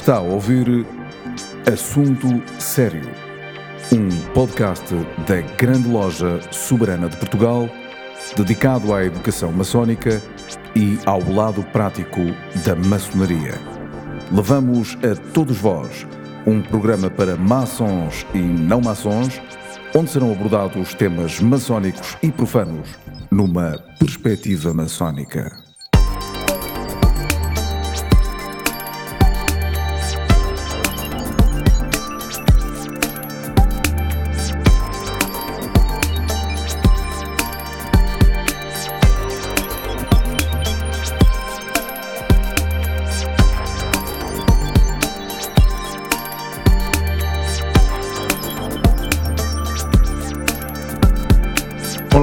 Está a ouvir Assunto Sério, um podcast da Grande Loja Soberana de Portugal, dedicado à educação maçónica e ao lado prático da maçonaria. Levamos a todos vós um programa para maçons e não maçons, onde serão abordados temas maçónicos e profanos numa perspectiva maçónica.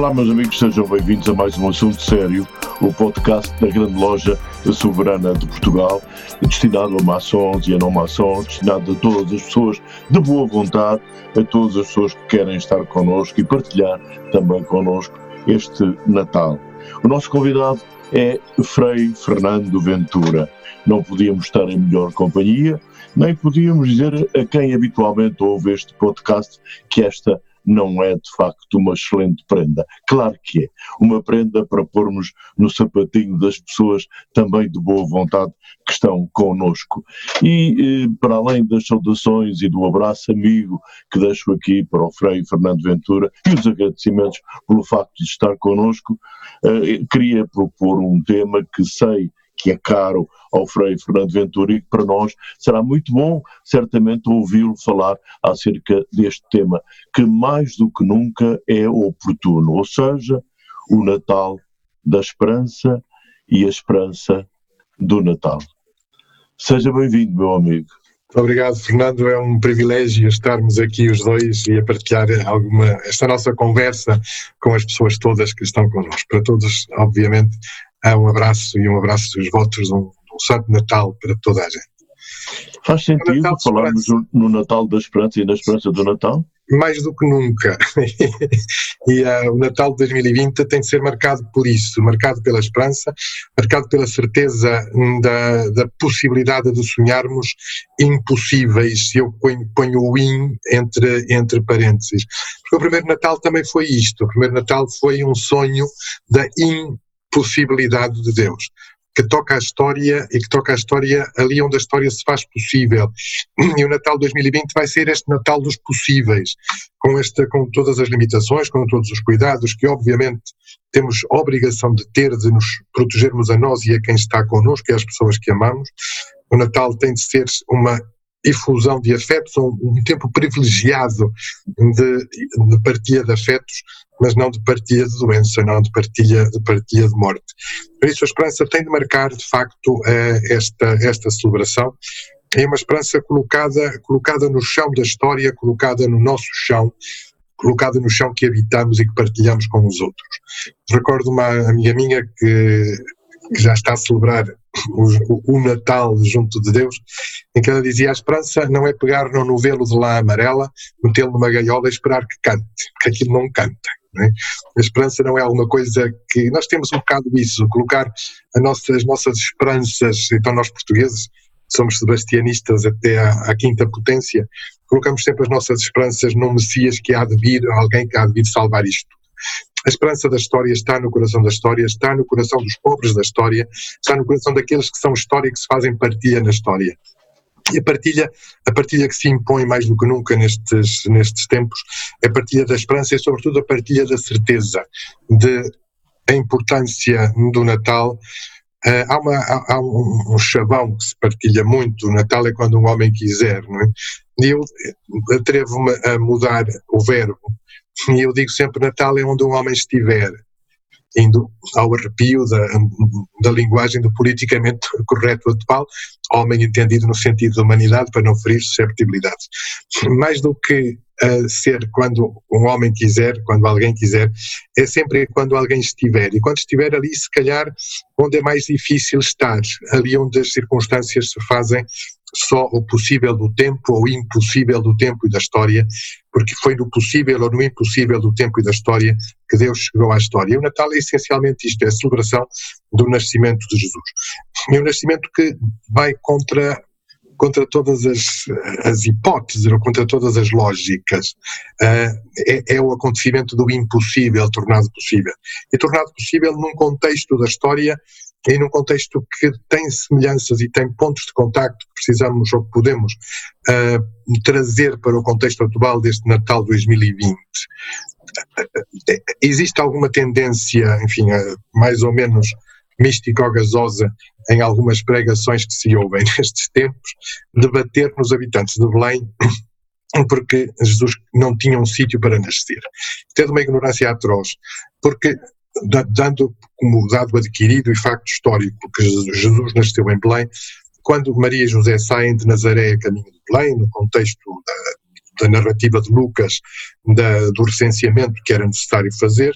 Olá, meus amigos, sejam bem-vindos a mais um assunto sério, o podcast da grande loja soberana de Portugal, destinado a maçons e a não maçons, destinado a todas as pessoas de boa vontade, a todas as pessoas que querem estar connosco e partilhar também connosco este Natal. O nosso convidado é Frei Fernando Ventura. Não podíamos estar em melhor companhia, nem podíamos dizer a quem habitualmente ouve este podcast que esta não é de facto uma excelente prenda. Claro que é. Uma prenda para pormos no sapatinho das pessoas também de boa vontade que estão connosco. E eh, para além das saudações e do abraço amigo que deixo aqui para o Frei Fernando Ventura e os agradecimentos pelo facto de estar connosco, eh, queria propor um tema que sei que é caro ao Frei Fernando Ventura e que para nós será muito bom, certamente, ouvi-lo falar acerca deste tema, que mais do que nunca é oportuno, ou seja, o Natal da esperança e a esperança do Natal. Seja bem-vindo, meu amigo. Obrigado, Fernando. É um privilégio estarmos aqui os dois e a partilhar alguma, esta nossa conversa com as pessoas todas que estão connosco. Para todos, obviamente, um abraço e um abraço dos votos um, um Santo Natal para toda a gente. Faz sentido falarmos no Natal da Esperança e na Esperança do Natal? Mais do que nunca. e uh, o Natal de 2020 tem de ser marcado por isso, marcado pela esperança, marcado pela certeza da, da possibilidade de sonharmos impossíveis, se eu ponho, o in entre, entre parênteses. Porque o primeiro Natal também foi isto, o primeiro Natal foi um sonho da impossibilidade possibilidade de Deus, que toca a história e que toca a história ali onde a história se faz possível. E o Natal 2020 vai ser este Natal dos possíveis, com, esta, com todas as limitações, com todos os cuidados que obviamente temos obrigação de ter, de nos protegermos a nós e a quem está connosco e às pessoas que amamos. O Natal tem de ser uma efusão de afetos, um, um tempo privilegiado de, de partilha de afetos, mas não de partilha de doença, não de partilha de, partilha de morte. Por isso a esperança tem de marcar, de facto, eh, esta, esta celebração. É uma esperança colocada, colocada no chão da história, colocada no nosso chão, colocada no chão que habitamos e que partilhamos com os outros. Recordo uma amiga minha que, que já está a celebrar o, o, Natal junto de Deus, em que ela dizia: a esperança não é pegar no novelo de lã amarela, metê-lo numa gaiola e esperar que cante, que aquilo não canta. Não é? A esperança não é alguma coisa que. Nós temos um bocado isso, colocar nossa, as nossas esperanças, então nós portugueses somos sebastianistas até à, à, quinta potência, colocamos sempre as nossas esperanças num Messias que há de vir, alguém que há de vir salvar isto. A esperança da história está no coração da história, está no coração dos pobres da história, está no coração daqueles que são história e que se fazem partilha na história. E a partilha, a partilha que se impõe mais do que nunca nestes, nestes tempos é a partilha da esperança e, sobretudo, a partilha da certeza de a importância do Natal. Uh, há, uma, há, um, um, chavão que se partilha muito: o Natal é quando um homem quiser, não é? E eu atrevo-me a mudar o verbo e eu digo sempre: Natal é onde um homem estiver, indo ao arrepio da, da linguagem do politicamente correto atual, homem entendido no sentido de humanidade, para não ferir susceptibilidades. Mais do que uh, ser quando um homem quiser, quando alguém quiser, é sempre quando alguém estiver. E quando estiver ali, se calhar, onde é mais difícil estar, ali onde as circunstâncias se fazem só o possível do tempo ou o impossível do tempo e da história, porque foi no possível ou no impossível do tempo e da história que Deus chegou à história. E o Natal é essencialmente isto, é a celebração do nascimento de Jesus. É um nascimento que vai contra contra todas as, as hipóteses ou contra todas as lógicas. Uh, é, é, o acontecimento do impossível tornado possível. E tornado possível num contexto da história e num contexto que tem semelhanças e tem pontos de contacto que precisamos ou podemos uh, trazer para o contexto atual deste Natal 2020. Existe alguma tendência, enfim, mais ou menos mística ou gasosa em algumas pregações que se ouvem nestes tempos, debater nos habitantes de Belém porque Jesus não tinha um sítio para nascer. De uma ignorância atroz, porque dando como dado adquirido e facto histórico que Jesus nasceu em Belém, quando Maria e José saem de Nazaré a caminho de Belém, no contexto da, da narrativa de Lucas, da, do recenseamento que era necessário fazer,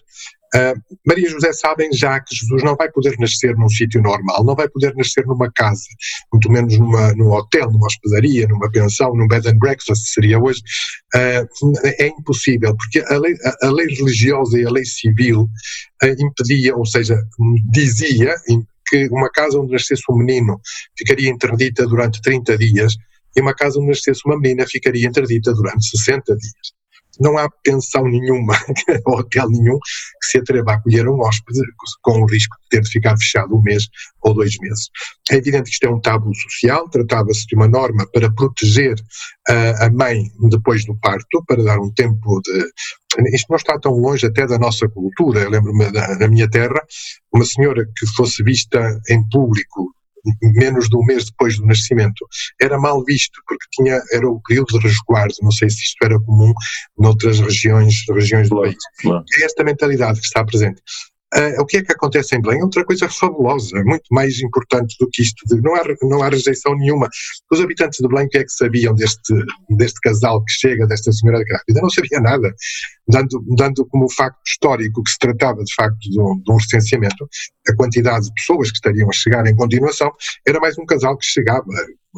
Uh, Maria José sabem já que Jesus não vai poder nascer num sítio normal, não vai poder nascer numa casa, muito menos numa, num hotel, numa hospedaria, numa pensão, num bed and breakfast, seria hoje. Uh, é impossível, porque a lei, a, a lei, religiosa e a lei civil uh, impedia, ou seja, dizia que uma casa onde nascesse um menino ficaria interdita durante 30 dias e uma casa onde nascesse uma menina ficaria interdita durante 60 dias não há pensão nenhuma, hotel nenhum, que se atreva a acolher um hóspede com o risco de ter de ficar fechado um mês ou dois meses. É evidente que isto é um tabu social, tratava-se de uma norma para proteger uh, a mãe depois do parto, para dar um tempo de. Isto não está tão longe até da nossa cultura. Eu lembro-me na minha terra, uma senhora que fosse vista em público menos de um mês depois do nascimento, era mal visto, porque tinha, era o período de resguardo, não sei se isto era comum noutras regiões, regiões do país. Claro. É esta mentalidade que está presente. Uh, o que é que acontece em Belém é outra coisa fabulosa, muito mais importante do que isto. De, não, há, não há rejeição nenhuma. Os habitantes de Belém, o que é que sabiam deste, deste casal que chega, desta senhora grávida? Não sabia nada, dando, dando como facto histórico que se tratava de facto de um, de um recenseamento, a quantidade de pessoas que estariam a chegar em continuação era mais um casal que chegava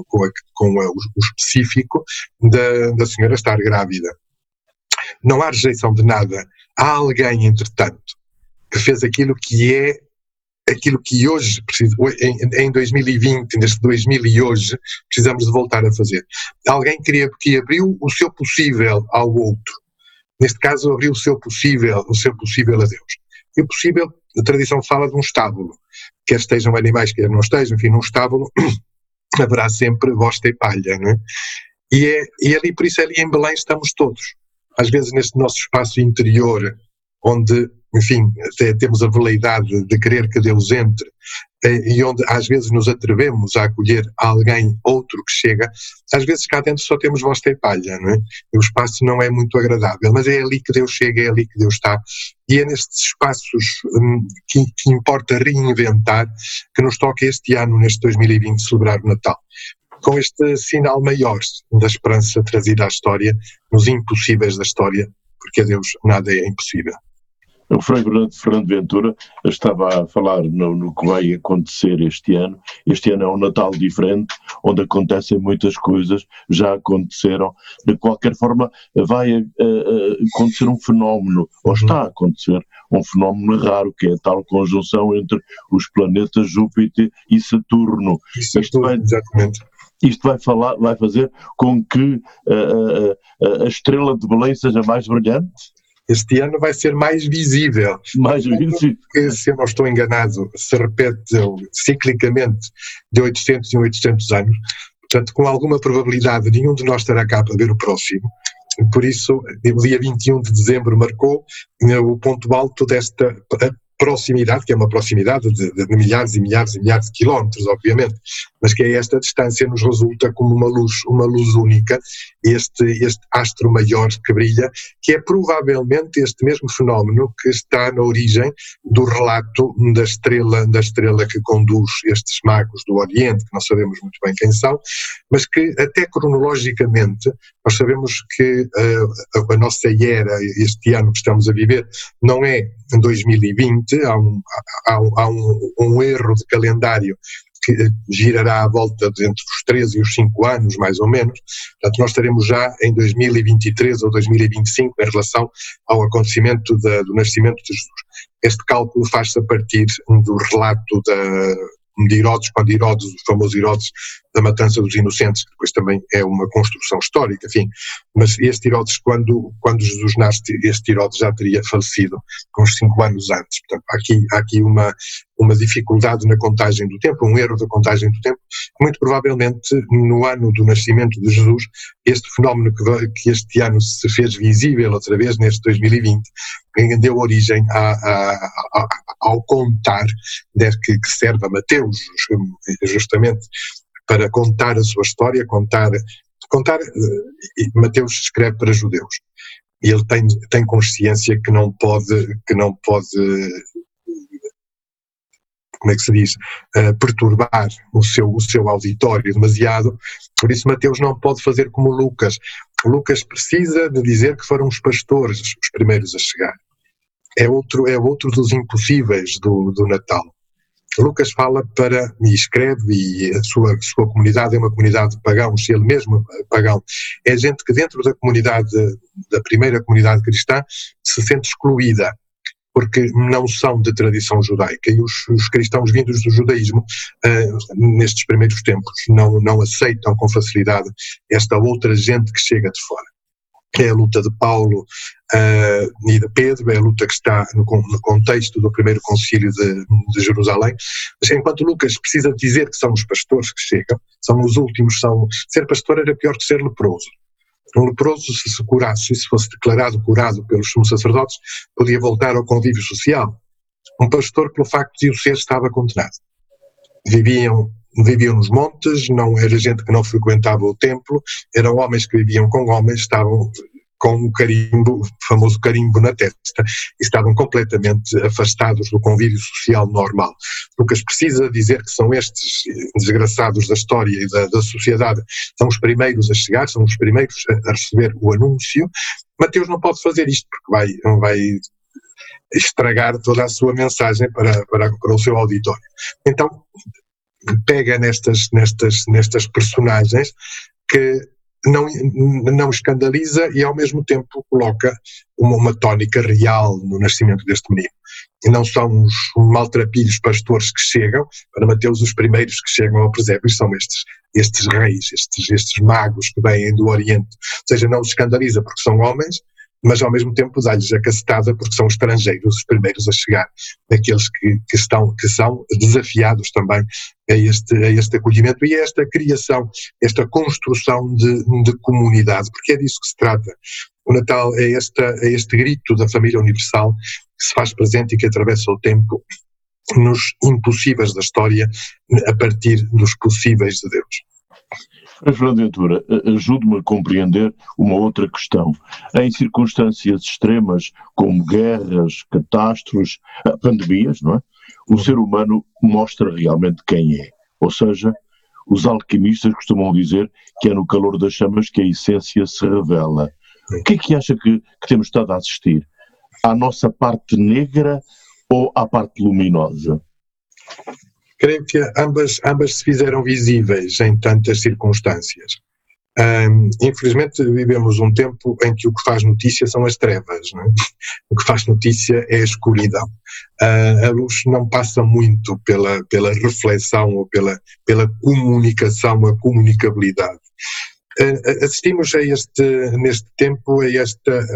com, a, com a, o, o específico da, da senhora estar grávida. Não há rejeição de nada. Há alguém, entretanto, que fez aquilo que é aquilo que hoje, em, em 2020, neste 2000 e hoje, precisamos de voltar a fazer. Alguém queria, que abriu o seu possível ao outro. Neste caso, abriu o seu possível, o seu possível a Deus. E o possível, a tradição fala de um estábulo. Quer estejam animais, quer não estejam, enfim, num estábulo haverá sempre bosta e palha, não é? E, é, e ali, por isso, ali em Belém estamos todos. Às vezes, neste nosso espaço interior, onde enfim, temos a veleidade de querer que Deus entre eh, e onde às vezes nos atrevemos a acolher alguém outro que chega, às vezes cá dentro só temos voz e palha, não é? E o espaço não é muito agradável, mas é ali que Deus chega, é ali que Deus está. E é nestes espaços hum, que, que importa reinventar que nos toca este ano, neste 2020, celebrar o Natal com este sinal maior da esperança trazida à história, nos impossíveis da história, porque a Deus nada é impossível. O Frei Fernando Ventura estava a falar no, no, que vai acontecer este ano. Este ano é um Natal diferente, onde acontecem muitas coisas, já aconteceram. De qualquer forma, vai uh, uh, acontecer um fenómeno, ou uhum. está a acontecer, um fenómeno raro, que é a tal conjunção entre os planetas Júpiter e Saturno. Isso Isto vai, exatamente. Isto vai, falar, vai fazer com que uh, a estrela de Belém seja mais brilhante? Este ano vai ser mais visível. Mais visível. Porque, se eu não estou enganado, se repete ciclicamente de 800 em 800 anos. Portanto, com alguma probabilidade, nenhum de nós estará cá para ver o próximo. Por isso, o dia 21 de dezembro marcou eh, o ponto alto desta proximidade, que é uma proximidade de, de, milhares e milhares e milhares de quilómetros, obviamente, mas que a esta distância nos resulta como uma luz, uma luz única, este, este astro maior que brilha, que é provavelmente este mesmo fenómeno que está na origem do relato da estrela, da estrela que conduz estes magos do Oriente, que não sabemos muito bem quem são, mas que até cronologicamente nós sabemos que uh, a nossa era, este ano que estamos a viver, não é em 2020, há um, há, há um, um erro de calendário que girará à volta de entre os 13 e os 5 anos, mais ou menos. Portanto, nós estaremos já em 2023 ou 2025 em relação ao acontecimento da, do nascimento de Jesus. Este cálculo faz-se a partir do relato da, de Herodes, quando Herodes, o famoso Herodes da matança dos inocentes, que depois também é uma construção histórica, enfim, mas este Herodes, quando, quando Jesus nasce, este Herodes já teria falecido uns cinco anos antes, portanto, há aqui, há aqui uma, uma dificuldade na contagem do tempo, um erro da contagem do tempo, muito provavelmente no ano do nascimento de Jesus, este fenómeno que, que este ano se fez visível outra vez, neste 2020, deu origem a, a, a, ao contar que, que serve a Mateus, justamente para contar a sua história, contar, contar eh, Mateus escreve para judeus. E ele tem, tem consciência que não pode, que não pode como é que se diz, uh, perturbar o seu, o seu auditório demasiado, por isso Mateus não pode fazer como Lucas. Lucas precisa de dizer que foram os pastores os primeiros a chegar. É outro, é outro dos impossíveis do, do Natal. Lucas fala para, e escreve, e a sua, sua comunidade é uma comunidade de pagãos, ele mesmo é pagão, é gente que dentro da comunidade, da primeira comunidade cristã, se sente excluída, porque não são de tradição judaica, e os, os cristãos vindos do judaísmo, uh, nestes primeiros tempos, não, não aceitam com facilidade esta outra gente que chega de fora é a luta de Paulo uh, e de Pedro, é a luta que está no, no contexto do primeiro concílio de, de, Jerusalém, mas enquanto Lucas precisa dizer que são os pastores que chegam, são os últimos, são, ser pastor era pior que ser leproso. Um leproso, se se curasse e se fosse declarado curado pelos sumos sacerdotes, podia voltar ao convívio social. Um pastor, pelo facto de o ser, estava condenado. Viviam viviam nos montes, não era gente que não frequentava o templo, eram homens que viviam com homens, estavam com o carimbo, o famoso carimbo na testa, estavam completamente afastados do convívio social normal. Lucas precisa dizer que são estes desgraçados da história e da, da sociedade, são os primeiros a chegar, são os primeiros a, a receber o anúncio. Mateus não pode fazer isto porque vai, vai estragar toda a sua mensagem para, para, para o seu auditório. Então, pega nestas, nestas, nestas personagens que não, não escandaliza e ao mesmo tempo coloca uma, uma tónica real no nascimento deste menino. E não são os maltrapilhos pastores que chegam, para Mateus os primeiros que chegam ao presépio são estes, estes reis, estes, estes magos que vêm do Oriente. Ou seja, não os escandaliza porque são homens, mas ao mesmo tempo dá-lhes a cacetada porque são estrangeiros os primeiros a chegar, aqueles que, que, estão, que são desafiados também a este, a este acolhimento e a esta criação, esta construção de, de comunidade, porque é disso que se trata. O Natal é, esta, é este grito da família universal que se faz presente e que atravessa o tempo nos impossíveis da história a partir dos possíveis de Deus. Fernando Ventura, ajude-me a compreender uma outra questão. Em circunstâncias extremas, como guerras, catástrofes, pandemias, não é? o ser humano mostra realmente quem é. Ou seja, os alquimistas costumam dizer que é no calor das chamas que a essência se revela. O que é que acha que, que temos estado a assistir? À nossa parte negra ou à parte luminosa? Creio que ambas, ambas se fizeram visíveis em tantas circunstâncias. Infelizmente vivemos um tempo em que o que faz notícia são as trevas, é? o que faz notícia é a escuridão. Uh, a luz não passa muito pela, pela reflexão ou pela, pela comunicação, a comunicabilidade. Uh, assistimos a este, neste tempo a esta,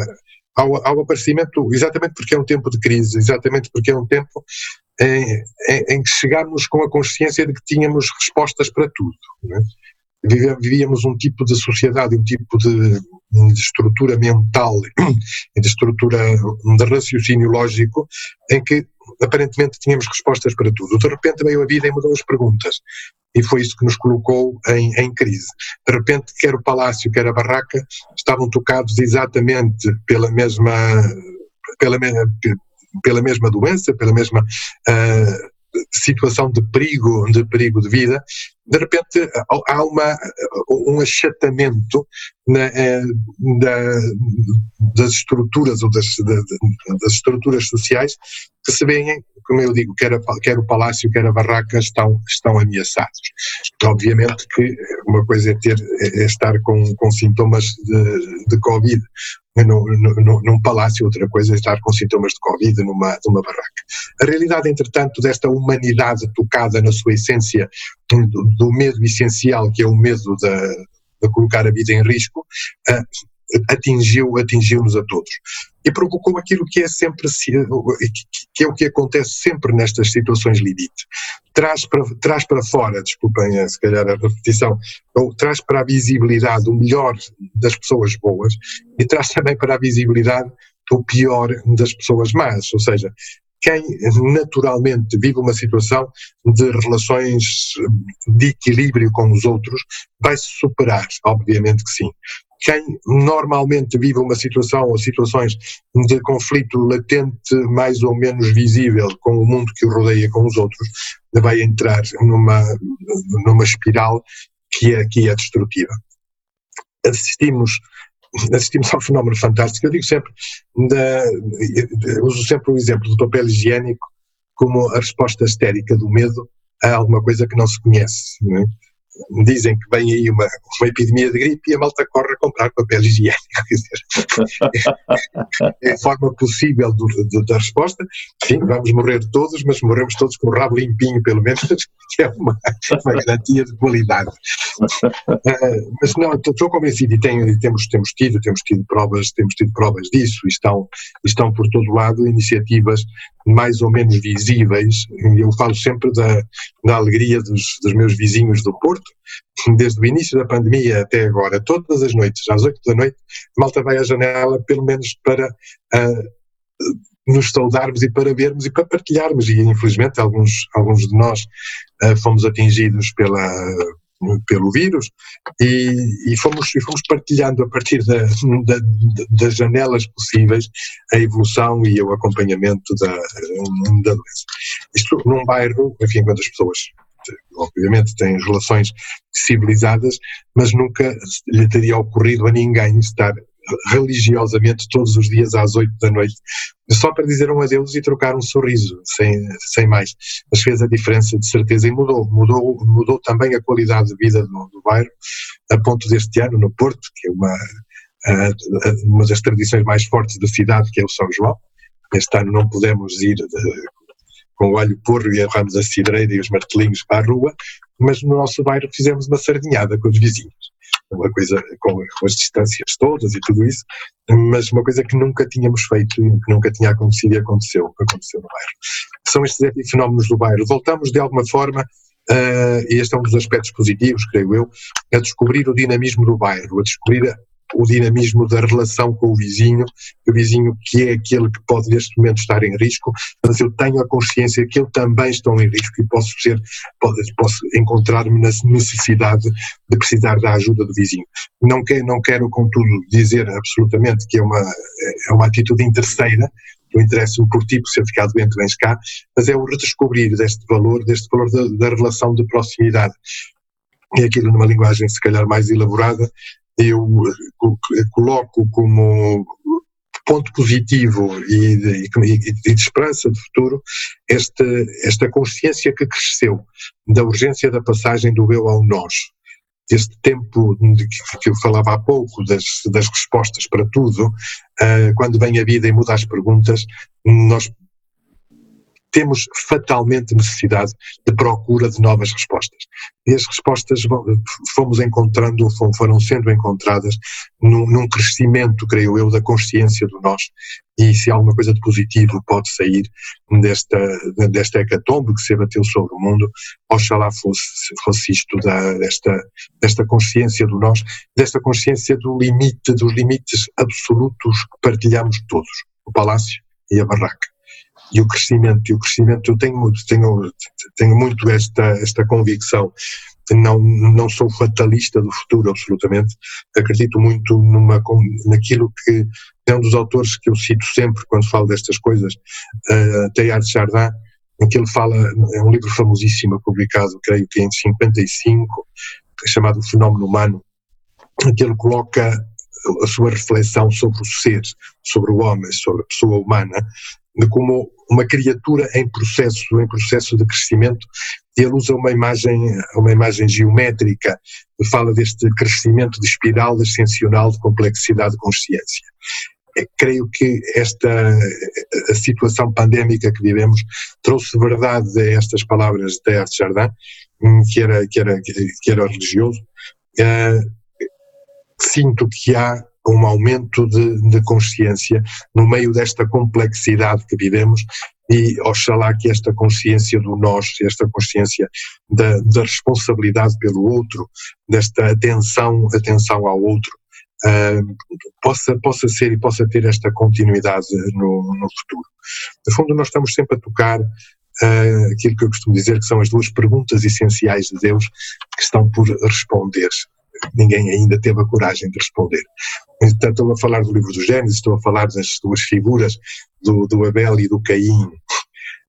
ao, ao aparecimento, exatamente porque é um tempo de crise, exatamente porque é um tempo em, em, em que chegámos com a consciência de que tínhamos respostas para tudo. É? Vivíamos um tipo de sociedade, um tipo de, de estrutura mental, de estrutura de raciocínio lógico, em que aparentemente tínhamos respostas para tudo. De repente veio a vida e mudou as perguntas. E foi isso que nos colocou em, em, crise. De repente, quer o palácio, quer a barraca, estavam tocados exatamente pela mesma, pela, pela mesma doença, pela mesma uh, situação de perigo, de perigo de vida, de repente há uma, um achatamento na, da, das estruturas ou das, das estruturas sociais que se veem, como eu digo, quer, a, quer o palácio, quer a barraca estão, estão ameaçados. Obviamente que uma coisa é, ter, é estar com, com sintomas de, de Covid num, num, num, palácio, outra coisa é estar com sintomas de Covid numa, numa barraca. A realidade, entretanto, desta humanidade tocada na sua essência do, do medo essencial, que é o medo da, de colocar a vida em risco, atingiu, atingiu-nos a todos. E provocou aquilo que é sempre, que é o que acontece sempre nestas situações limite. Traz para, traz para fora, desculpem se calhar a repetição, ou traz para a visibilidade o melhor das pessoas boas e traz também para a visibilidade o pior das pessoas más, ou seja, quem naturalmente vive uma situação de relações de equilíbrio com os outros vai se superar, obviamente que sim. Quem normalmente vive uma situação ou situações de conflito latente, mais ou menos visível com o mundo que o rodeia com os outros, vai entrar numa, numa espiral que é, que é destrutiva. Assistimos assistimos ao fenómeno fantástico. Eu digo sempre, uso sempre o exemplo do papel higiênico como a resposta histérica do medo a alguma coisa que não se conhece. Não é? Dizem que vem aí uma, uma epidemia de gripe e a malta corre a comprar papel higiênico. é a forma possível do, do, da resposta. Enfim, vamos morrer todos, mas morremos todos com o rabo limpinho, pelo menos, que é uma, uma garantia de qualidade. Uh, mas não, estou convencido e, tenho, temos, temos tido, temos tido provas, temos tido provas disso e estão, estão por todo lado iniciativas mais ou menos visíveis. Eu falo sempre da, da alegria dos, dos meus vizinhos do Porto, desde o início da pandemia até agora, todas as noites, às oito da noite, malta vai à janela, pelo menos para uh, nos saudarmos e para vermos e para partilharmos. E infelizmente alguns, alguns de nós uh, fomos atingidos pela, pelo vírus e, e, fomos, e fomos partilhando a partir da, da, das janelas possíveis a evolução e o acompanhamento da, da doença. Isto num bairro, enfim, quando as pessoas obviamente têm relações civilizadas, mas nunca lhe teria ocorrido a ninguém estar religiosamente todos os dias às oito da noite, só para dizer um adeus e trocar um sorriso, sem, sem mais. Mas fez a diferença de certeza e mudou. Mudou, mudou também a qualidade de vida do, do bairro, a ponto deste ano no Porto, que é uma, uma das tradições mais fortes da cidade, que é o São João. Este ano não pudemos ir de, com o alho porro e arramos a cidreira e os martelinhos para a rua, mas no nosso bairro fizemos uma sardinhada com os vizinhos uma coisa com, as distâncias todas e tudo isso, mas uma coisa que nunca tínhamos feito e que nunca tinha acontecido e aconteceu, aconteceu no bairro. São estes fenómenos do bairro. Voltamos de alguma forma, uh, este é um dos aspectos positivos, creio eu, a descobrir o dinamismo do bairro, a descobrir o dinamismo da relação com o vizinho, o vizinho que é aquele que pode neste momento estar em risco, mas eu tenho a consciência que eu também estou em risco e posso ser, posso encontrar-me na necessidade de precisar da ajuda do vizinho. Não quero, não quero contudo dizer absolutamente que é uma, é uma atitude interesseira, eu interesso-me por ti, por ser ficar doente, vens cá, mas é o redescobrir deste valor, deste valor da, da relação de proximidade. E aquilo numa linguagem se calhar mais elaborada, eu eh, coloco como ponto positivo e de, de, esperança de futuro esta, esta consciência que cresceu da urgência da passagem do eu ao nós. Este tempo de que eu falava há pouco, das, das respostas para tudo, uh, quando vem a vida e muda as perguntas, nós temos fatalmente necessidade de procura de novas respostas. E as respostas fomos encontrando, foram sendo encontradas num, num, crescimento, creio eu, da consciência do nós. E se alguma coisa de positivo pode sair desta, desta hecatombe que se abateu sobre o mundo, oxalá fosse, fosse isto da, desta, desta consciência do nós, desta consciência do limite, dos limites absolutos que partilhamos todos, o palácio e a barraca e o crescimento. E o crescimento, eu tenho, tenho, tenho muito esta, esta convicção. Não, não sou fatalista do futuro, absolutamente. Acredito muito numa, naquilo que é um dos autores que eu cito sempre quando falo destas coisas, uh, Teilhard de Chardin, em que ele fala, é um livro famosíssimo, publicado, creio que em 55, chamado Fenómeno Humano, em que ele coloca a sua reflexão sobre o ser, sobre o homem, sobre a pessoa humana, de como uma criatura em processo, em processo de crescimento. Ele usa uma imagem, uma imagem geométrica, fala deste crescimento de espiral ascensional de complexidade de consciência. É, creio que esta a situação pandémica que vivemos trouxe verdade a estas palavras de Chardin, hum, que era, que era, que era religioso. Uh, sinto que há um aumento de, de, consciência no meio desta complexidade que vivemos e oxalá que esta consciência do nós, esta consciência da, da responsabilidade pelo outro, desta atenção, atenção ao outro, uh, possa, possa ser e possa ter esta continuidade no, no futuro. No fundo, nós estamos sempre a tocar uh, aquilo que eu costumo dizer que são as duas perguntas essenciais de Deus que estão por responder. Ninguém ainda teve a coragem de responder. Então, estou a falar do livro do Gênesis, estou a falar das duas figuras do, do Abel e do Caim.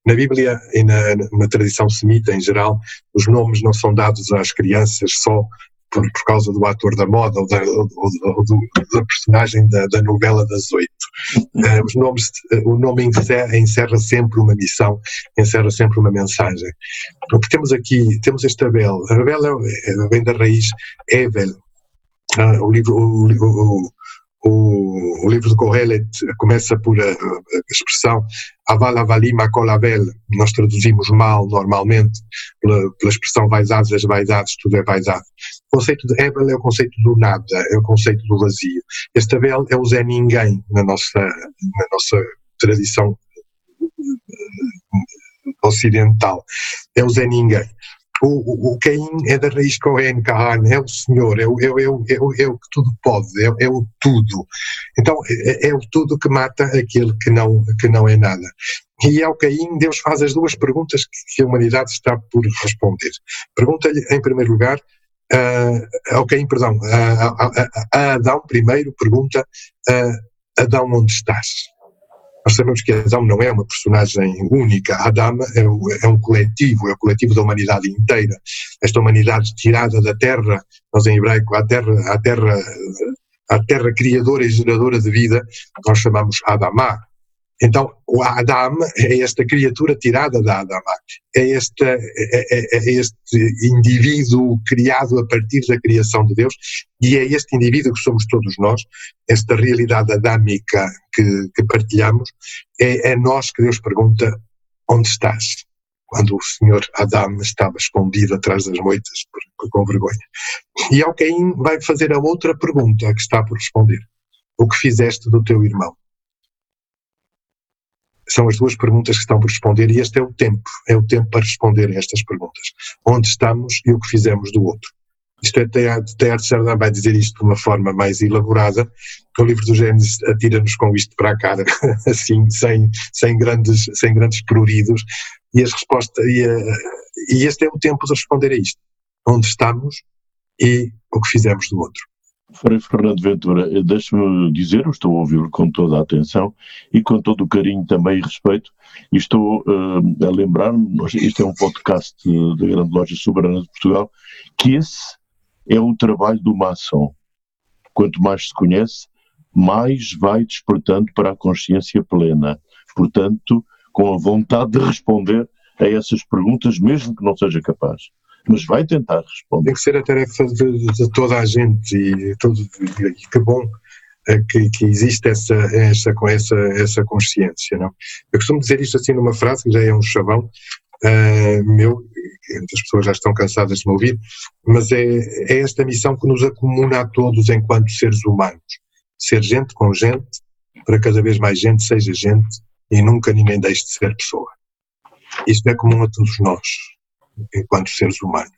Na Bíblia e na, na, tradição semita em geral, os nomes não são dados às crianças só por, por causa do ator da moda ou da, ou, ou do, da personagem da, da, novela das oito. Uh, os nomes, uh, o nome encerra, encerra, sempre uma missão, encerra sempre uma mensagem. O que temos aqui, temos este Abel. Abel é, é, vem da raiz Evel. Uh, o livro, o, o, o, o livro de Kohelet começa por a, a expressão aval avali makol avel, nós traduzimos mal normalmente pela, pela expressão vaidades das vaidades, tudo é vaidade. O conceito de Hebel é o conceito do nada, é o conceito do vazio. Este Abel é o Zé Ninguém na nossa, na nossa tradição ocidental. É o Zé Ninguém. O, o, Caim é da raiz Cohen, Kahan, é o Senhor, é o, é, o, é, o, é o que tudo pode, é, é o tudo. Então, é, é, o tudo que mata aquele que não, que não é nada. E ao Caim, Deus faz as duas perguntas que a humanidade está por responder. Pergunta-lhe, em primeiro lugar, uh, Caim, perdão, a, a, a, Adão, primeiro, pergunta, Adão, onde estás? Nós sabemos que Adão não é uma personagem única, Adão é, é, um coletivo, é o coletivo da humanidade inteira. Esta humanidade tirada da terra, nós em hebraico, a terra, a terra, a terra criadora e geradora de vida, nós chamamos Adamá, então, o Adam é esta criatura tirada da Adama, é, esta, é, é, é, este indivíduo criado a partir da criação de Deus, e é este indivíduo que somos todos nós, esta realidade adâmica que, que partilhamos, é, é nós que Deus pergunta: onde estás? Quando o senhor Adam estava escondido atrás das moitas, com vergonha. E ao Caim vai fazer a outra pergunta que está por responder: O que fizeste do teu irmão? São as duas perguntas que estão por responder e este é o tempo, é o tempo para responder a estas perguntas. Onde estamos e o que fizemos do outro. Isto é, Teilhard Chardin vai dizer isto de uma forma mais elaborada, o livro do Gênesis atira-nos com isto para a cara, assim, sem, sem, grandes, sem grandes pruridos, e, as respostas, e, e este é o tempo de responder a isto. Onde estamos e o que fizemos do outro. Frei Fernando Ventura, eh, deixe-me dizer, estou a ouvir com toda a atenção e com todo o carinho também e respeito, e estou uh, a lembrar-me, isto é um podcast da Grande Loja Soberana de Portugal, que esse é o trabalho do maçom. Quanto mais se conhece, mais vai despertando para a consciência plena. Portanto, com a vontade de responder a essas perguntas, mesmo que não seja capaz mas vai tentar responder. Tem que ser a tarefa de, de toda a gente e, todo, e que bom é que, que, existe essa, essa, essa, essa consciência. Não? Eu costumo dizer isto assim numa frase que já é um chavão uh, meu, as pessoas já estão cansadas de me ouvir, mas é, é esta missão que nos acomuna a todos enquanto seres humanos. Ser gente com gente, para cada vez mais gente seja gente e nunca ninguém deixe de ser pessoa. Isto é comum a todos nós enquanto seres humanos.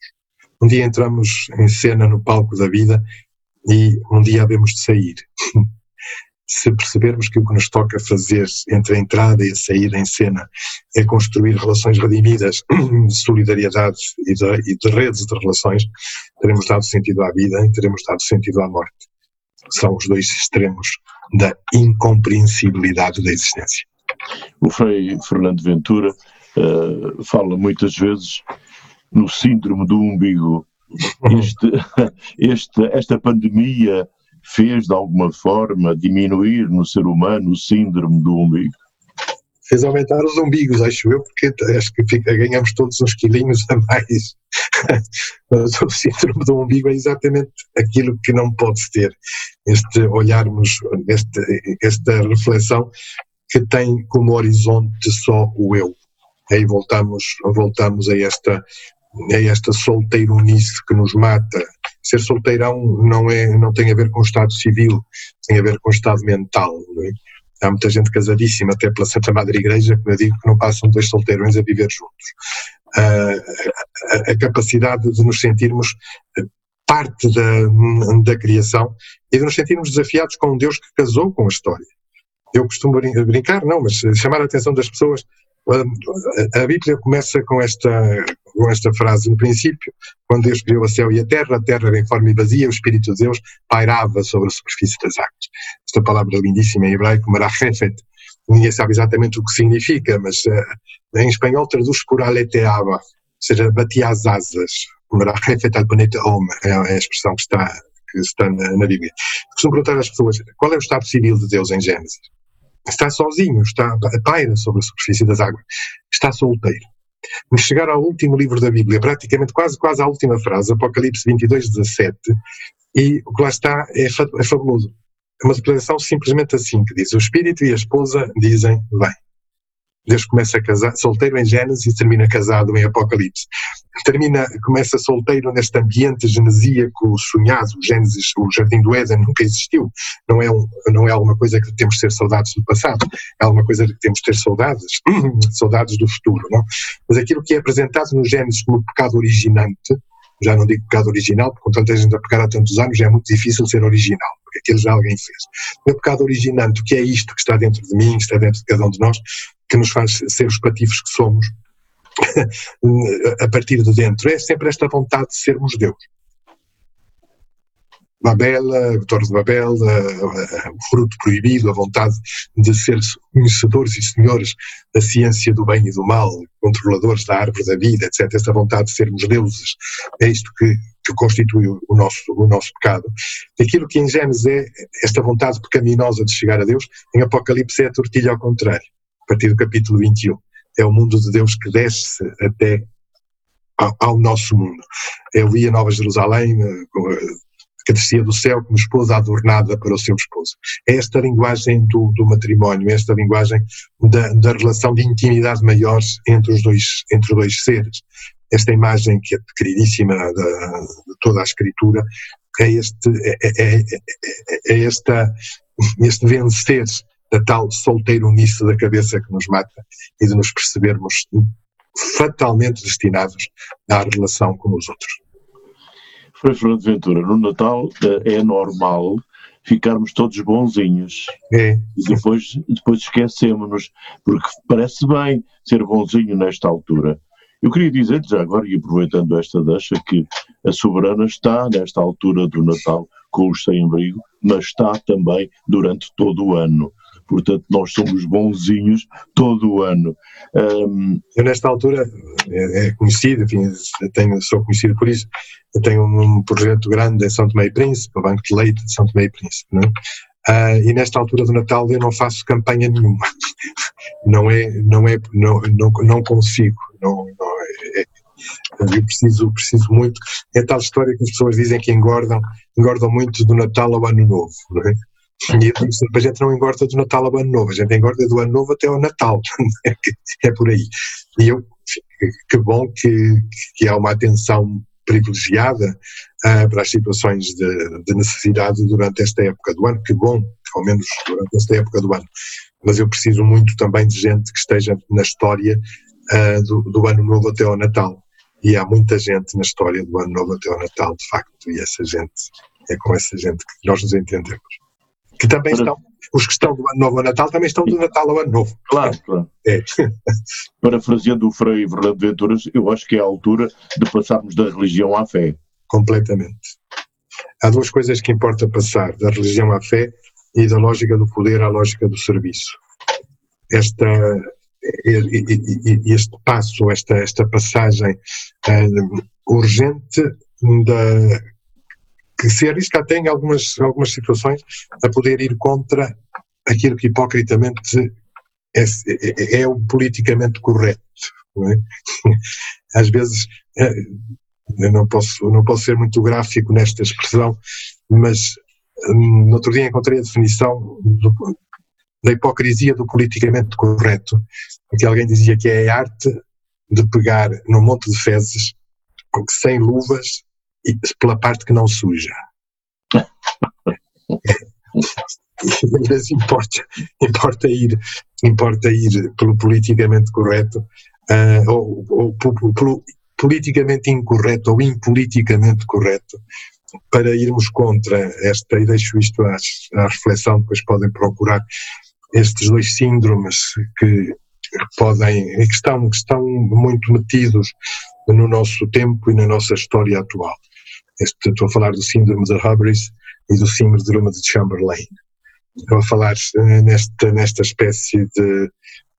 Um dia entramos em cena no palco da vida e um dia havemos de sair. Se percebermos que o que nos toca fazer entre a entrada e a saída em cena é construir relações redimidas de solidariedade e de, e de redes de relações, teremos dado sentido à vida e teremos dado sentido à morte. São os dois extremos da incompreensibilidade da existência. O Frei Fernando Ventura uh, fala muitas vezes no síndrome do umbigo. Este, este, esta pandemia fez de alguma forma diminuir no ser humano o síndrome do umbigo? Fez aumentar os umbigos, acho eu, porque acho que fica, ganhamos todos uns quilinhos a mais. Mas o síndrome do umbigo é exatamente aquilo que não pode ter. Este olharmos, este, esta reflexão que tem como horizonte só o eu. Aí voltamos, voltamos a esta é esta solteironice que nos mata. Ser solteirão não, é, não tem a ver com o estado civil, tem a ver com o estado mental. É? Há muita gente casadíssima, até pela Santa Madre Igreja, que eu digo que não passam dois solteirões a viver juntos. Uh, a, a, capacidade de nos sentirmos parte da, da criação e de nos sentirmos desafiados com um Deus que casou com a história. Eu costumo brincar, não, mas chamar a atenção das pessoas a Bíblia começa com esta, com esta frase, no princípio, quando Deus criou o céu e a terra, a terra era em forma e vazia, o Espírito de Deus pairava sobre a superfície das águas. Esta palavra lindíssima em hebraico, marachefet, ninguém sabe exatamente o que significa, mas uh, em espanhol traduz por aleteava, ou seja, batia as asas. Marachefet al planeta om, é a expressão que está, que está na, na Bíblia. Costumo perguntar às pessoas, qual é o estado civil de Deus em Gênesis? Está sozinho, está, paira sobre a superfície das águas, está solteiro. Chegar ao último livro da Bíblia, praticamente quase, quase à última frase, Apocalipse 22, 17, e o que lá está é, é fabuloso. É uma declaração simplesmente assim, que diz, o espírito e a esposa dizem, vem. Deus começa a casar, solteiro em Gênesis e termina casado em Apocalipse. Termina, começa solteiro neste ambiente genesíaco sonhado, o Gênesis, o Jardim do Éden nunca existiu. Não é, um, não é alguma coisa que temos de ter saudades do passado, é alguma coisa que temos de ter saudades, saudades do futuro, não? Mas aquilo que é apresentado no Gênesis como pecado originante, já não digo pecado original, porque com tanta gente a pecar há tantos anos já é muito difícil ser original, porque aquilo já alguém fez. O pecado originante, o que é isto que está dentro de mim, que está dentro de cada um de nós, que nos faz ser os patifos que somos a partir de dentro. É sempre esta vontade de sermos Deus. Babel, a Torre de Babel, o fruto proibido, a vontade de ser conhecedores e senhores da ciência do bem e do mal, controladores da árvore da vida, etc. Esta vontade de sermos deuses, é isto que, que constitui o nosso, o nosso pecado. Aquilo que em Gênesis é esta vontade pecaminosa de chegar a Deus, em Apocalipse é a tortilha ao contrário partir do capítulo 21. É o mundo de Deus que desce até ao, nosso mundo. Eu vi a Nova Jerusalém, eh, que descia do céu como esposa adornada para o seu esposo. É esta linguagem do, do matrimónio, é esta linguagem da, da, relação de intimidade maior entre os dois, entre os dois seres. Esta imagem que é queridíssima de toda a escritura é este, é, é, é, é esta, este vencer da tal solteironice da cabeça que nos mata e de nos percebermos fatalmente destinados à relação com os outros. Frei Fernando Ventura, no Natal é normal ficarmos todos bonzinhos. É. E depois, depois esquecemos-nos, porque parece bem ser bonzinho nesta altura. Eu queria dizer já agora, e aproveitando esta deixa, que a soberana está nesta altura do Natal com os sem-abrigo, mas está também durante todo o ano portanto nós somos bonzinhos todo o ano. Um... Eu nesta altura é, é conhecido, enfim, tenho, sou conhecido por isso, eu tenho um projeto grande em São Tomé e Príncipe, o Banco de Leite de São Tomé e Príncipe, não é? Uh, e nesta altura do Natal eu não faço campanha nenhuma. Não é, não é, não, não, não consigo. Não, não é, é, eu preciso, preciso muito. É tal história que as pessoas dizem que engordam, engordam muito do Natal ao Ano Novo, não é? E a gente não engorda do Natal ao Ano Novo, a gente engorda do Ano Novo até ao Natal. é por aí. E eu, que bom que, que há uma atenção privilegiada uh, para as situações de, de, necessidade durante esta época do ano. Que bom, ao menos durante esta época do ano. Mas eu preciso muito também de gente que esteja na história uh, do, do Ano Novo até ao Natal. E há muita gente na história do Ano Novo até ao Natal, de facto, e essa gente, é com essa gente que nós nos entendemos que também para... estão, os que estão do Ano Novo ao Natal também estão do Natal ao Ano Novo. Claro, claro. É. Parafraseando o Frei Fernando Venturas, eu acho que é a altura de passarmos da religião à fé. Completamente. Há duas coisas que importa passar, da religião à fé e da lógica do poder à lógica do serviço. Esta, este passo, esta, esta passagem uh, urgente da que se arrisca até em algumas, algumas situações a poder ir contra aquilo que hipocritamente é, é, é o politicamente correto. É? Às vezes, é, não posso, não posso ser muito gráfico nesta expressão, mas hum, no outro dia encontrei a definição do, da hipocrisia do politicamente correto, que alguém dizia que é a arte de pegar num monte de fezes sem luvas pela parte que não suja. Vezes importa, importa, ir, importa ir pelo politicamente correto uh, ou, ou pelo politicamente incorreto ou impoliticamente correto para irmos contra esta, e deixo isto à, à reflexão, depois podem procurar estes dois síndromes que podem, que estão, que estão muito metidos no nosso tempo e na nossa história atual. Estou a falar do síndrome de Hubris e do síndrome de Chamberlain. Estou a falar eh, nesta, nesta espécie de,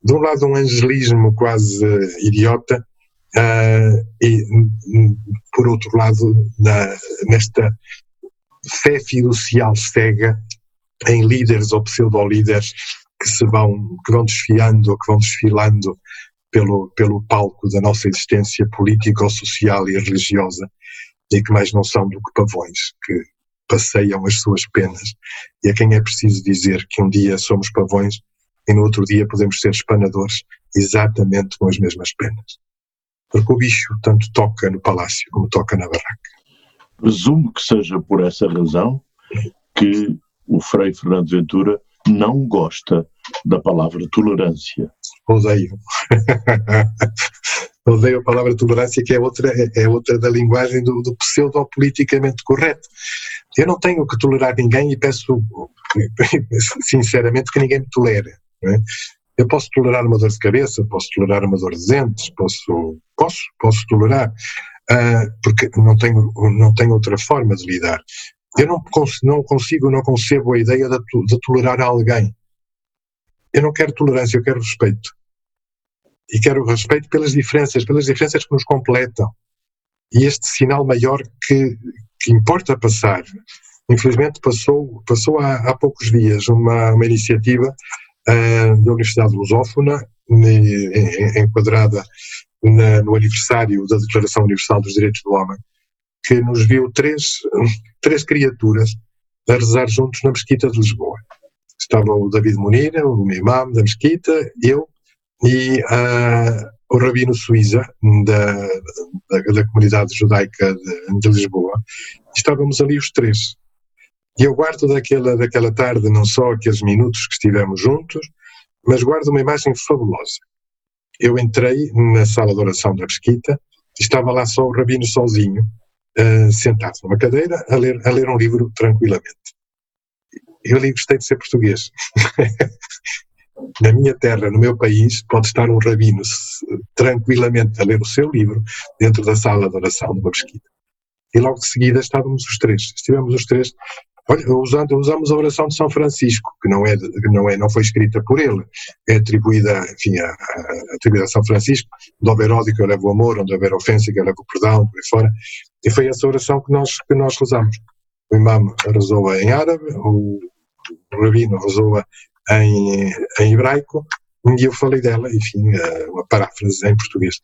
de um lado, um angelismo quase idiota, uh, e, por outro lado, na, nesta fé fiducial cega em líderes ou pseudo-líderes que se vão, que vão desfiando ou que vão desfilando pelo, pelo palco da nossa existência política, social e religiosa e que mais não são do que pavões que passeiam as suas penas e a quem é preciso dizer que um dia somos pavões e no outro dia podemos ser espanadores exatamente com as mesmas penas. Porque o bicho tanto toca no palácio como toca na barraca. Presumo que seja por essa razão que o Frei Fernando Ventura não gosta da palavra tolerância. Odeio. Odeio a palavra tolerância, que é outra, é outra da linguagem do, do pseudo-politicamente correto. Eu não tenho que tolerar ninguém e peço, sinceramente, que ninguém me tolere. É? Eu posso tolerar uma dor de cabeça, posso tolerar uma dor de dentes, posso, posso, posso tolerar, uh, porque não tenho, não tenho outra forma de lidar. Eu não, não consigo, não concebo a ideia de, de tolerar alguém. Eu não quero tolerância, eu quero respeito. E quero respeito pelas diferenças, pelas diferenças que nos completam. E este sinal maior que, que importa passar. Infelizmente passou, passou há, há poucos dias uma, uma iniciativa uh, da Universidade Lusófona, enquadrada na, no aniversário da Declaração Universal dos Direitos do Homem, que nos viu três, três criaturas a rezar juntos na Mesquita de Lisboa. Estava o David Munir, o imam da Mesquita, eu e uh, o Rabino Suíza, da, da, da comunidade judaica de, de, Lisboa. Estávamos ali os três. E eu guardo daquela, daquela tarde não só aqueles minutos que estivemos juntos, mas guardo uma imagem fabulosa. Eu entrei na sala de oração da Mesquita, estava lá só o Rabino sozinho, uh, sentado numa cadeira a ler, a ler um livro tranquilamente. Eu ali gostei de ser português. Na minha terra, no meu país, pode estar um rabino tranquilamente a ler o seu livro dentro da sala de oração de uma mesquita. E logo de seguida estávamos os três. Estivemos os três Olha, usando, usamos a oração de São Francisco, que não é, não é, não foi escrita por ele, é atribuída, enfim, a, a, atribuída a São Francisco, onde houver ódio que eu levo o amor, onde houver ofensa que eu levo o perdão, por aí fora, e foi essa oração que nós, que nós rezamos. O imam rezou-a em árabe, o, rabino rezou-a em, em hebraico, e eu falei dela, enfim, uma paráfrase em português.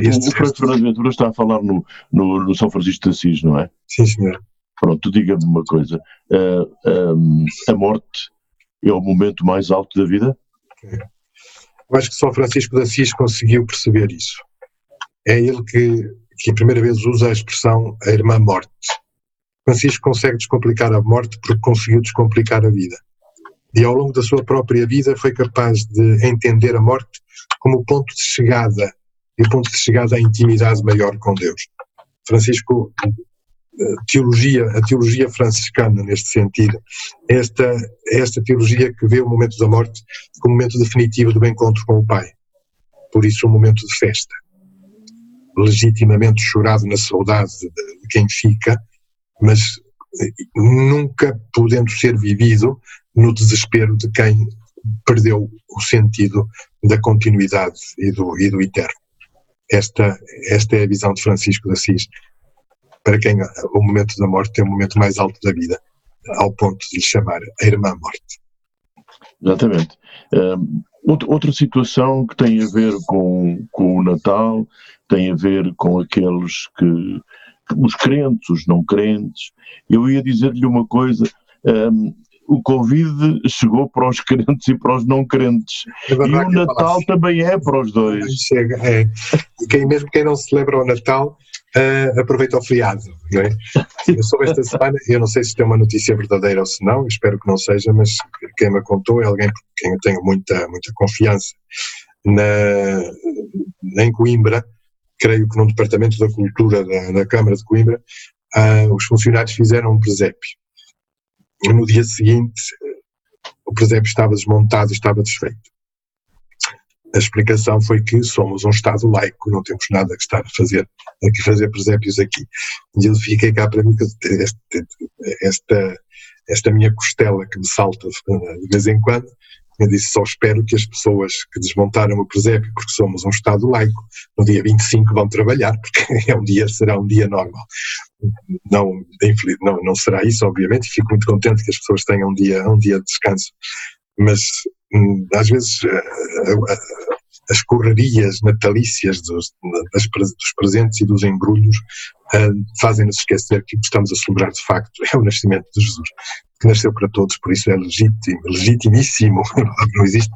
Este o Francisco Fernando Ventura está a falar no, no, no São Francisco de Assis, não é? Sim, senhor. Pronto, diga-me uma coisa. Uh, ah, um, a morte é o momento mais alto da vida? Eu acho que São Francisco de Assis conseguiu perceber isso. É ele que, que a primeira vez usa a expressão a irmã morte. Francisco consegue descomplicar a morte porque conseguiu descomplicar a vida. E ao longo da sua própria vida foi capaz de entender a morte como o ponto de chegada e o ponto de chegada à intimidade maior com Deus. Francisco teologia, a teologia franciscana neste sentido, esta, esta teologia que vê o momento da morte como o momento definitivo do encontro com o Pai. Por isso, um momento de festa. Legitimamente chorado na saudade de quem fica, mas eh, nunca podendo ser vivido no desespero de quem perdeu o sentido da continuidade e do, e do eterno. Esta, esta é a visão de Francisco de Assis para quem o momento da morte é o momento mais alto da vida, ao ponto de lhe chamar a irmã morte. Exatamente. Um, outra situação que tem a ver com, com o Natal, tem a ver com aqueles que, os crentes, os não crentes. Eu ia dizer-lhe uma coisa, um, o Covid chegou para os crentes e para os não crentes. É e o Natal também é para os dois. Chega, é. E quem, mesmo quem não celebra o Natal, uh, aproveita o feriado. Não é? Eu soube esta semana, eu não sei se tem uma notícia verdadeira ou se não, espero que não seja, mas quem me contou é alguém por quem eu tenho muita, muita confiança. Na, em Coimbra, creio que no Departamento da Cultura da, da Câmara de Coimbra, uh, os funcionários fizeram um presépio no dia seguinte o presépio estava desmontado e estava desfeito. A explicação foi que somos um Estado laico, não temos nada que estar a fazer, a fazer presépios aqui. E eu fiquei cá para mim esta, esta minha costela que me salta de vez em quando, eu disse só espero que as pessoas que desmontaram o presépio, porque somos um Estado laico, no dia 25 vão trabalhar, porque é um dia, será um dia normal. Não, não, não será isso, obviamente, fico muito contente que as pessoas tenham um dia, um dia de descanso. Mas hum, às vezes eh, as correrias natalícias dos, das, dos presentes e dos embrulhos uh, fazem-nos esquecer que estamos a celebrar de facto é o nascimento de Jesus, que nasceu para todos, por isso é legítimo, legitimíssimo, não existe,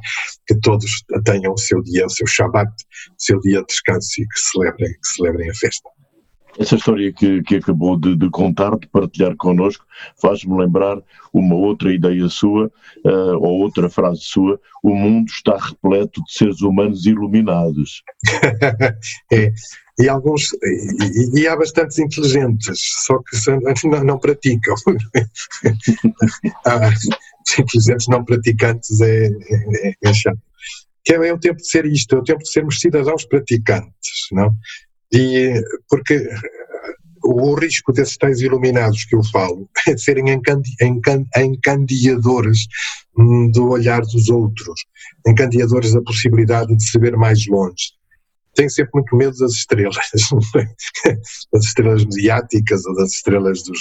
que todos tenham o seu dia, o seu Shabbat, o seu dia de descanso e que celebrem, que celebrem a festa. Essa história que, que acabou de, de, contar, de partilhar connosco, faz-me lembrar uma outra ideia sua, uh, ou outra frase sua: o mundo está repleto de seres humanos iluminados. é, e alguns, e, e, há bastantes inteligentes, só que não, não praticam. ah, inteligentes não praticantes é, é, é chato. Que é, é o tempo de ser isto, é o tempo de sermos cidadãos praticantes, não? E porque o risco desses tais iluminados que eu falo é de serem encandeadores hum, do olhar dos outros, encandeadores da possibilidade de se ver mais longe. Tenho sempre muito medo das estrelas, das estrelas mediáticas ou das estrelas dos,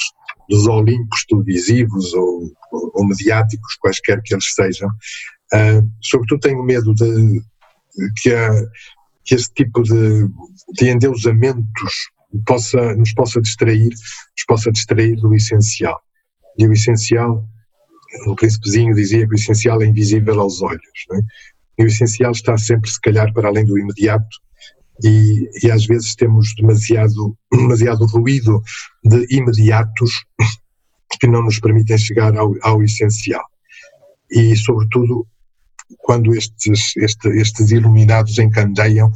dos Olimpos televisivos ou, ou, mediáticos, quaisquer que eles sejam. Uh, sobretudo tenho medo de, de que a que esse tipo de, de endeusamentos possa, nos possa distrair, nos possa distrair do essencial. E o essencial, o príncipezinho dizia que o essencial é invisível aos olhos. É? E o essencial está sempre, se calhar, para além do imediato, e, e, às vezes temos demasiado, demasiado ruído de imediatos que não nos permitem chegar ao, ao essencial. E, sobretudo, quando estes, este, estes iluminados encandeiam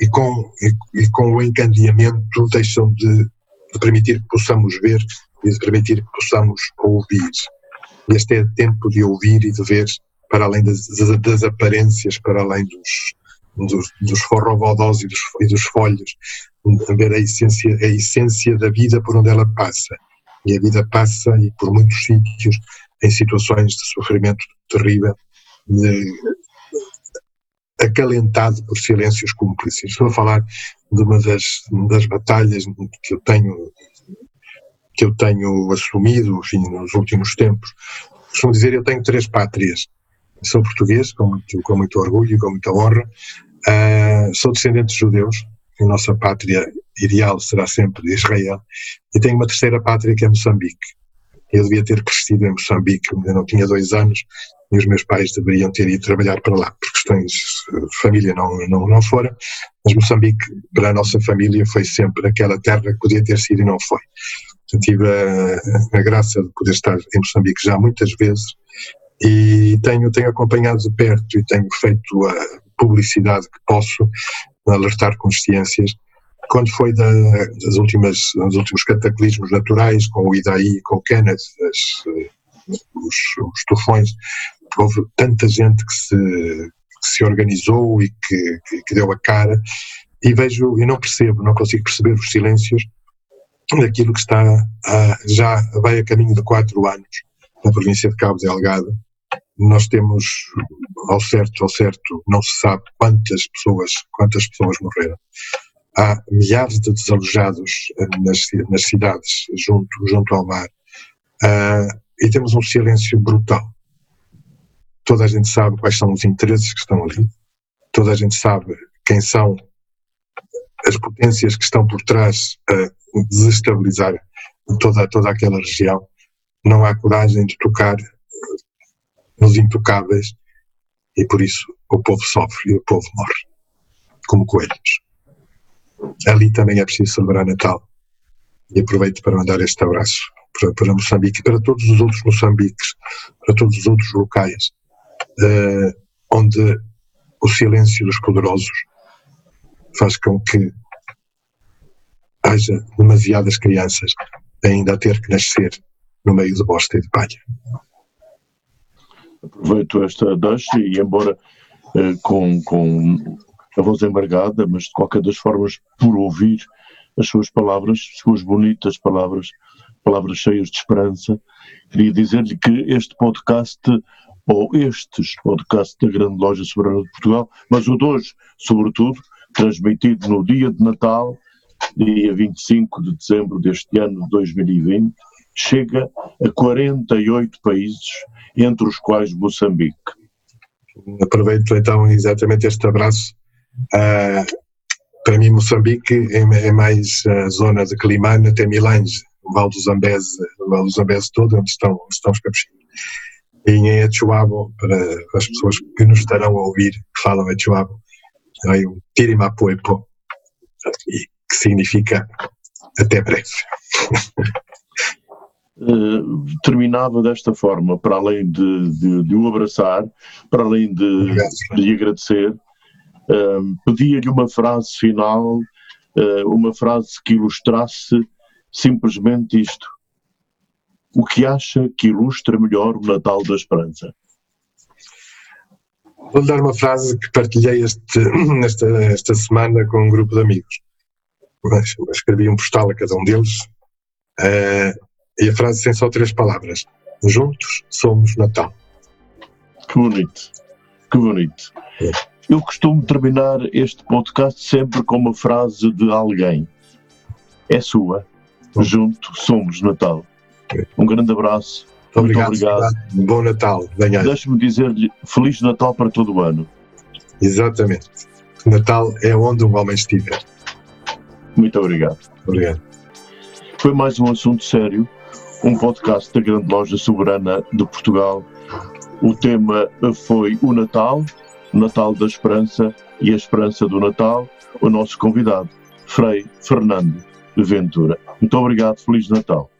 e com, e, e, com o encandeamento deixam de, de, permitir que possamos ver e de permitir que possamos ouvir. Este é tempo de ouvir e de ver para além das, das aparências, para além dos, dos, dos e dos, e dos folhos, ver a essência, a essência da vida por onde ela passa. E a vida passa, e por muitos sítios, em situações de sofrimento terrível, acalentado por silêncios cúmplices. Estou a falar de uma das, das batalhas que eu tenho que eu tenho assumido enfim, nos últimos tempos. Costumo dizer, eu tenho três pátrias. Sou português, com muito, com muito orgulho e com muita honra. Uh, sou descendente de judeus. A nossa pátria ideal será sempre Israel. E tenho uma terceira pátria que é Moçambique. Eu devia ter crescido em Moçambique, eu não tinha dois anos, e os meus pais deveriam ter ido trabalhar para lá, por questões de família não, não, não foram, mas Moçambique, para a nossa família, foi sempre aquela terra que podia ter sido e não foi. Eu tive a, a graça de poder estar em Moçambique já muitas vezes e tenho, tenho acompanhado de perto e tenho feito a publicidade que posso alertar consciências quando foi da, das últimas, dos últimos cataclismos naturais, com o Idaí, com o Kenneth, as, os, os tufões, houve tanta gente que se, que se organizou e que, que, que, deu a cara, e vejo, e não percebo, não consigo perceber os silêncios daquilo que está a, já vai a caminho de quatro anos na província de Cabo Delgado. Nós temos, ao certo, ao certo, não se sabe quantas pessoas, quantas pessoas morreram. há milhares de desalojados nas, nas cidades junto, junto ao mar uh, e temos um silêncio brutal. Toda a gente sabe quais são os interesses que estão ali, toda a gente sabe quem são as potências que estão por trás a desestabilizar toda, toda aquela região. Não há coragem de tocar nos intocáveis e por isso o povo sofre e o povo morre, como coelhos. Ali também é preciso celebrar Natal. E aproveito para mandar este abraço para, para Moçambique e para todos os outros Moçambiques, para todos os outros locais, uh, onde o silêncio dos poderosos faz com que haja demasiadas crianças ainda a ter que nascer no meio de bosta e de palha. Aproveito esta deixa e, embora eh, com, com a voz embargada, mas de qualquer das formas, por ouvir as suas palavras, suas bonitas palavras, palavras cheias de esperança, queria dizer-lhe que este podcast, ou estes podcasts da Grande Loja Soberana de Portugal, mas o de hoje, sobretudo, transmitido no dia de Natal, dia 25 de dezembro deste ano de 2020, chega a 48 países, entre os quais Moçambique. Aproveito então exatamente este abraço. Uh, para mim, Moçambique é, é mais a zona de Climane até Milange, o Val do Zambeze, o Val do Zambeze todo, onde estão, onde estão os capuchinhos. E em Echuabo, para as pessoas que nos estarão a ouvir, que falam Echuabo, hay um Tirimapuepo, que significa até breve. Uh, terminava desta forma, para além de, de, de o abraçar, para além de, de lhe agradecer, uh, pedia-lhe uma frase final, uh, uma frase que ilustrasse simplesmente isto. O que acha que ilustra melhor o Natal da Esperança? Vou dar uma frase que partilhei este, esta, esta semana com um grupo de amigos. Escrevi um postal a cada um deles uh, e a frase tem só três palavras: Juntos somos Natal. Que bonito, que bonito. É. Eu costumo terminar este podcast sempre com uma frase de alguém. É sua. Juntos somos Natal. Um grande abraço muito obrigado. obrigado. Bom Natal. Deixe-me dizer-lhe Feliz Natal para todo o ano. Exatamente. Natal é onde um homem estiver. Muito obrigado. Obrigado. Foi mais um assunto sério, um podcast da Grande Loja Soberana de Portugal. O tema foi o Natal, o Natal da Esperança e a Esperança do Natal. O nosso convidado, Frei Fernando Ventura. Muito obrigado, Feliz Natal.